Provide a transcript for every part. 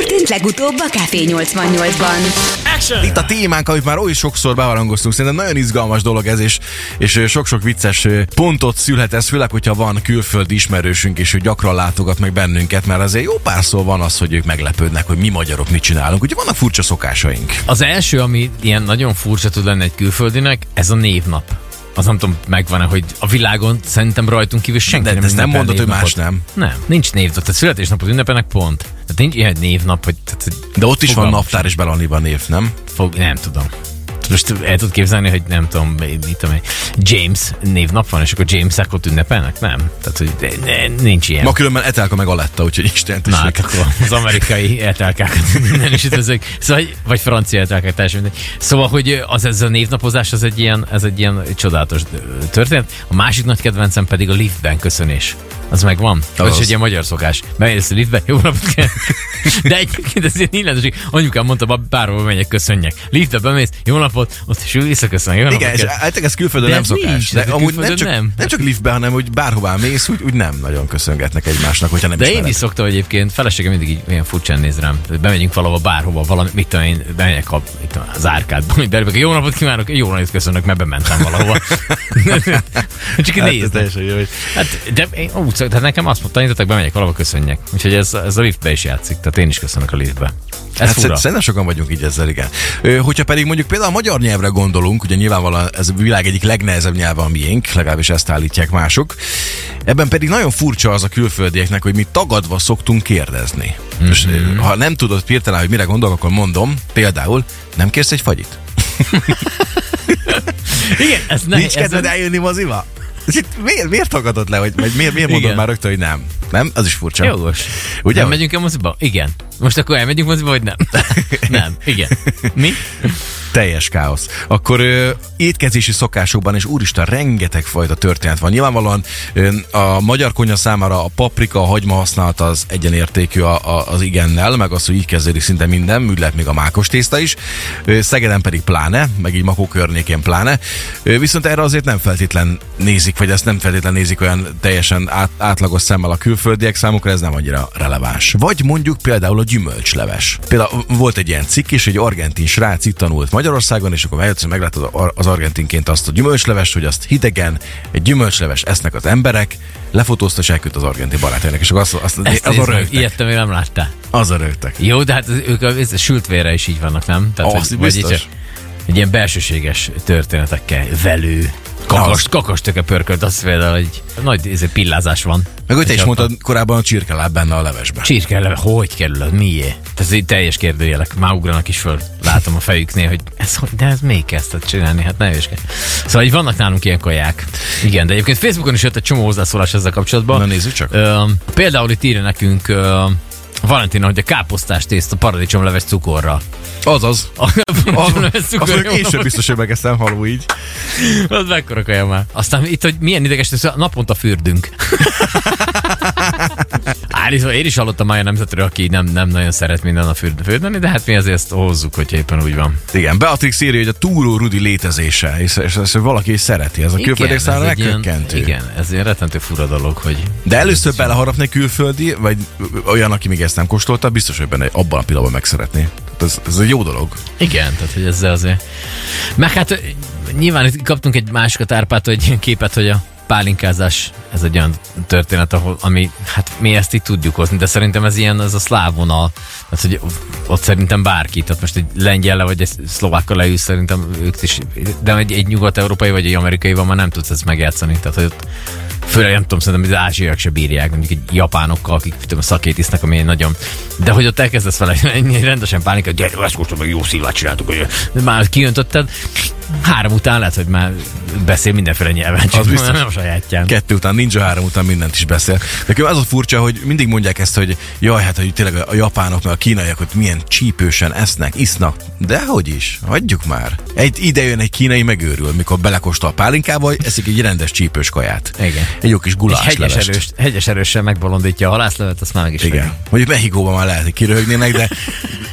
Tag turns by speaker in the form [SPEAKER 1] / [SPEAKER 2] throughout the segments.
[SPEAKER 1] történt legutóbb a Café 88-ban?
[SPEAKER 2] Itt a témánk, amit már oly sokszor beharangoztunk, szerintem nagyon izgalmas dolog ez, és, és sok-sok vicces pontot szülhet ez, főleg, hogyha van külföldi ismerősünk, és ő gyakran látogat meg bennünket, mert azért jó párszor van az, hogy ők meglepődnek, hogy mi magyarok mit csinálunk. Ugye vannak furcsa szokásaink.
[SPEAKER 3] Az első, ami ilyen nagyon furcsa tud lenni egy külföldinek, ez a névnap. Az nem tudom, megvan-e, hogy a világon szerintem rajtunk kívül senki
[SPEAKER 2] De
[SPEAKER 3] nem
[SPEAKER 2] ezt nem mondod, hogy más nem.
[SPEAKER 3] Nem, nincs névnap. Tehát születésnapot ünnepelnek pont. Tehát nincs ilyen névnap, hogy... Tehát, hogy
[SPEAKER 2] De ott is van naptár és belaniban név, nem?
[SPEAKER 3] Fog, nem tudom. Most el tud képzelni, hogy nem tudom, mit tudom én, James névnap van, és akkor James ott ünnepelnek? Nem. Tehát, hogy nincs ilyen.
[SPEAKER 2] Ma különben Etelka meg Aletta, úgyhogy Isten
[SPEAKER 3] Na, hát akkor az amerikai eltelkákat minden is üdvözlök. Szóval, vagy francia eltelkák, teljesen mindegy. Szóval, hogy az ez a névnapozás, az egy ilyen, ez egy ilyen csodálatos történet. A másik nagy kedvencem pedig a liftben köszönés. Az megvan. Az,
[SPEAKER 2] Az.
[SPEAKER 3] az egy ilyen magyar szokás. Bemész a liftbe, jó napot kell. De egyébként ez ilyen illendőség. Anyukám mondta, "Ba- bárhova megyek, köszönjek. Liftbe bemész, jó napot, ott is visszaköszönök. Jó napot
[SPEAKER 2] Igen, és általában ez külföldön
[SPEAKER 3] De
[SPEAKER 2] nem szokás.
[SPEAKER 3] nincs,
[SPEAKER 2] de amúgy nem csak,
[SPEAKER 3] nem.
[SPEAKER 2] nem csak liftben, hanem hogy bárhová mész, úgy, úgy nem nagyon köszöngetnek egymásnak, hogyha nem
[SPEAKER 3] De én
[SPEAKER 2] ismered.
[SPEAKER 3] is szoktam egyébként, feleségem mindig így olyan furcsán néz rám. Bemegyünk valahova, bárhova, valami, mit tudom én, bemegyek a, mit tudom, az árkádba, hogy jó napot kívánok, jó napot köszönök, mert bementem valahova. Csak
[SPEAKER 2] Hát,
[SPEAKER 3] nézd.
[SPEAKER 2] teljesen jó, hogy
[SPEAKER 3] Hát, de én úgy szok, tehát nekem azt tanítottak, bemegyek valahova, köszönjek. Úgyhogy ez, ez a liftbe is játszik, tehát én is köszönök a liftbe. Ez
[SPEAKER 2] Hát
[SPEAKER 3] fura.
[SPEAKER 2] szer- szerintem sokan vagyunk így ezzel, igen. Hogyha pedig mondjuk például a magyar nyelvre gondolunk, ugye nyilvánvalóan ez a világ egyik legnehezebb nyelve a miénk, legalábbis ezt állítják mások. Ebben pedig nagyon furcsa az a külföldieknek, hogy mi tagadva szoktunk kérdezni. Mm-hmm. Ö, ha nem tudod hirtelen, hogy mire gondolok, akkor mondom, például, nem kérsz egy fagyit?
[SPEAKER 3] Igen, ez ne,
[SPEAKER 2] Nincs kedved eljönni moziba? Itt Miért, miért tagadod le, hogy, vagy miért, miért mondod
[SPEAKER 3] Igen.
[SPEAKER 2] már rögtön, hogy nem? Nem? Az is furcsa.
[SPEAKER 3] Jogos.
[SPEAKER 2] Ugye?
[SPEAKER 3] Nem
[SPEAKER 2] hogy-
[SPEAKER 3] megyünk el moziba? Igen. Most akkor elmegyünk moziba, vagy nem? nem. Igen. Mi?
[SPEAKER 2] Teljes káosz. Akkor ö, étkezési szokásokban és úristen, rengeteg fajta történet van. Nyilvánvalóan ö, a magyar konyha számára a paprika, a hagyma használata az egyenértékű a, a, az igennel, meg az, hogy így kezdődik szinte minden, úgy lehet még a mákos tészta is. Ö, Szegeden pedig pláne, meg így Makó környékén pláne. Ö, viszont erre azért nem feltétlen nézik, vagy ezt nem feltétlen nézik olyan teljesen át, átlagos szemmel a külföldiek számukra, ez nem annyira releváns. Vagy mondjuk például a gyümölcsleves. Például volt egy ilyen cikk is, egy argentin srác itt tanult Magyarországon, és akkor hogy meglátod a- az argentinként azt a gyümölcslevest, hogy azt hidegen, egy gyümölcsleves esznek az emberek, lefotózta és elküldte az argentin barátjának, és akkor azt, azt,
[SPEAKER 3] Ezt nézd meg,
[SPEAKER 2] rögtek.
[SPEAKER 3] ilyet még nem láttál.
[SPEAKER 2] Azon rögtek.
[SPEAKER 3] Jó, de hát ők a, a sült vérre is így vannak, nem? Tehát,
[SPEAKER 2] Az
[SPEAKER 3] hogy-
[SPEAKER 2] biztos.
[SPEAKER 3] Egy, egy ilyen belsőséges történetekkel, velő, kakas, kakas töke pörkölt, azt például egy nagy ez egy pillázás van.
[SPEAKER 2] Meg hogy te is mondtad korábban a csirkeláb benne a levesben.
[SPEAKER 3] Csirke, hogy kerül az, mié? Ez egy teljes kérdőjelek. Már ugranak is föl. Látom a fejüknél, hogy ez, hogy- de ez még kezdted csinálni, hát ne őske. Szóval így vannak nálunk ilyen kaják. Igen, de egyébként Facebookon is jött egy csomó hozzászólás ezzel kapcsolatban.
[SPEAKER 2] Na nézzük csak.
[SPEAKER 3] Ö, például itt írja nekünk ö, Valentina, hogy a káposztás tészta paradicsomleves cukorra.
[SPEAKER 2] Azaz.
[SPEAKER 3] A paradicsomleves
[SPEAKER 2] Azt
[SPEAKER 3] cukorra.
[SPEAKER 2] mondjuk később biztos, hogy megeszem haló így.
[SPEAKER 3] Az mekkora kaja már. Aztán itt, hogy milyen ideges, szóval naponta fürdünk. Állítólag én is hallottam olyan nemzetről, aki nem, nem nagyon szeret minden a fürd, fürdeni, de hát mi azért ezt hozzuk, hogyha éppen úgy van.
[SPEAKER 2] Igen, Beatrix írja, hogy a túró Rudi létezése, és, és, és hogy is szereti, ez a külföldiek
[SPEAKER 3] ez
[SPEAKER 2] számára
[SPEAKER 3] ilyen-
[SPEAKER 2] megkökkentő.
[SPEAKER 3] Igen, ez egy rettentő fura dolog, hogy...
[SPEAKER 2] De először beleharapni külföldi, vagy olyan, aki még ezt nem kóstolta, biztos, hogy benne abban a pillanatban megszeretné. Ez, ez egy jó dolog.
[SPEAKER 3] Igen, tehát hogy ezzel azért... Meg hát nyilván itt kaptunk egy másik árpától egy ilyen képet, hogy a pálinkázás, ez egy olyan történet, ahol, ami, hát mi ezt így tudjuk hozni, de szerintem ez ilyen, ez a szláv vonal, tehát hogy ott szerintem bárki, tehát most egy lengyelle vagy egy szlovákkal leülsz, szerintem ők is, de egy, egy nyugat-európai vagy egy amerikai van, már nem tudsz ezt megjátszani, tehát hogy ott Főleg nem tudom, szerintem az ázsiak se bírják, mondjuk egy japánokkal, akik tudom, szakét isznak, ami nagyon... De hogy ott elkezdesz vele rendesen pánikát, gyere, ezt kóstol, meg jó szívát csináltuk, hogy már kiöntötted, három után lehet, hogy már beszél mindenféle nyelven, csak
[SPEAKER 2] Az biztos.
[SPEAKER 3] nem a sajátján.
[SPEAKER 2] Kettő után, ninja három után mindent is beszél. Nekem az a furcsa, hogy mindig mondják ezt, hogy jaj, hát hogy tényleg a japánok, meg a kínaiak, hogy milyen csípősen esznek, isznak. De hogy is, hagyjuk már. Egy ide jön egy kínai megőrül, mikor belekóstol a pálinkába, eszik egy rendes csípős kaját.
[SPEAKER 3] Igen.
[SPEAKER 2] Egy jó kis
[SPEAKER 3] Egy
[SPEAKER 2] gulás
[SPEAKER 3] hegyes, erős, hegyes erőssel megbolondítja a halászlevet, azt már meg is
[SPEAKER 2] Igen.
[SPEAKER 3] fogja.
[SPEAKER 2] Mondjuk Mexikóban már lehet, hogy kiröhögnének, de,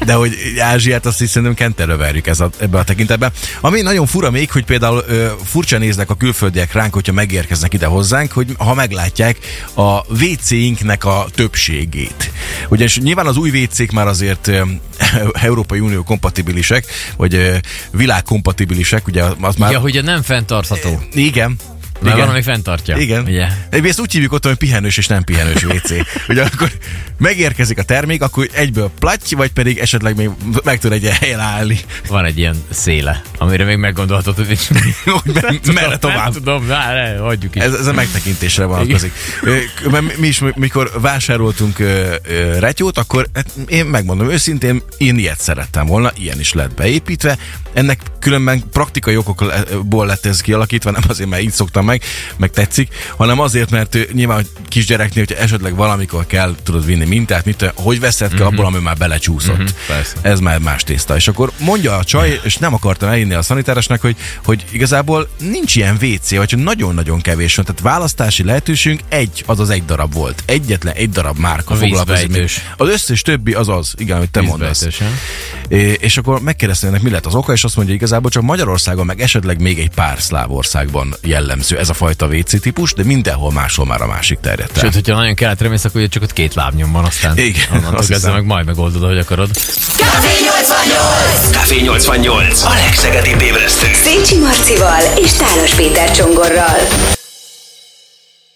[SPEAKER 2] de hogy Ázsiát azt is szerintem kenterre verjük ez a, ebbe a tekintetben. Ami nagyon fura még, hogy például ö, furcsa néznek a külföldiek ránk, hogyha megérkeznek ide hozzánk, hogy ha meglátják a WC-inknek a többségét. Ugyanis nyilván az új WC-k már azért ö, Európai Unió kompatibilisek, vagy ö, világ kompatibilisek, ugye az már...
[SPEAKER 3] Ja, hogy nem fenntartható.
[SPEAKER 2] Igen,
[SPEAKER 3] Mert van, ami fenntartja.
[SPEAKER 2] Igen.
[SPEAKER 3] Ugye?
[SPEAKER 2] Ezt úgy hívjuk otthon, hogy pihenős és nem pihenős WC. Ugye akkor megérkezik a termék, akkor egyből platty, vagy pedig esetleg még meg tud egy helyen állni.
[SPEAKER 3] Van egy ilyen széle, amire még meggondolhatod, hogy
[SPEAKER 2] Hogy mer- merre tovább.
[SPEAKER 3] Nem tudom, na, ne, hagyjuk is.
[SPEAKER 2] Ez, ez a megtekintésre vonatkozik. Mi is, mikor vásároltunk ö, ö, retyót, akkor hát én megmondom őszintén, én ilyet szerettem volna, ilyen is lett beépítve. Ennek különben praktikai okokból lett ez kialakítva, nem azért, mert így szoktam meg, meg tetszik, hanem azért, mert ö, nyilván hogy kisgyereknél, hogyha esetleg valamikor kell tudod vinni mintát, mit, hogy veszed ki abból, ami már belecsúszott.
[SPEAKER 3] Mhm, persze.
[SPEAKER 2] Ez már más tészta. És akkor mondja a csaj, és nem akartam elinni a szanitáresnek, hogy, hogy igazából nincs ilyen WC, vagy csak nagyon-nagyon kevés van. Tehát választási lehetőségünk egy, az az egy darab volt. Egyetlen egy darab márka
[SPEAKER 3] A
[SPEAKER 2] foglalkozik. Az összes többi az az, igen, amit te mondasz. É, és akkor megkérdeztem ennek, mi lett az oka, és azt mondja, igazából csak Magyarországon, meg esetleg még egy pár szláv országban jellemző ez a fajta WC típus, de mindenhol máshol már a másik terjedt el.
[SPEAKER 3] Sőt, hogyha nagyon keletre mész, akkor ugye csak ott két lábnyom van, aztán
[SPEAKER 2] Igen,
[SPEAKER 3] onnantól kezdve meg majd megoldod, ahogy akarod.
[SPEAKER 1] Café 88!
[SPEAKER 4] Café 88. A legszegedibb ébresztő.
[SPEAKER 1] Szécsi Marcival és Tálos Péter Csongorral.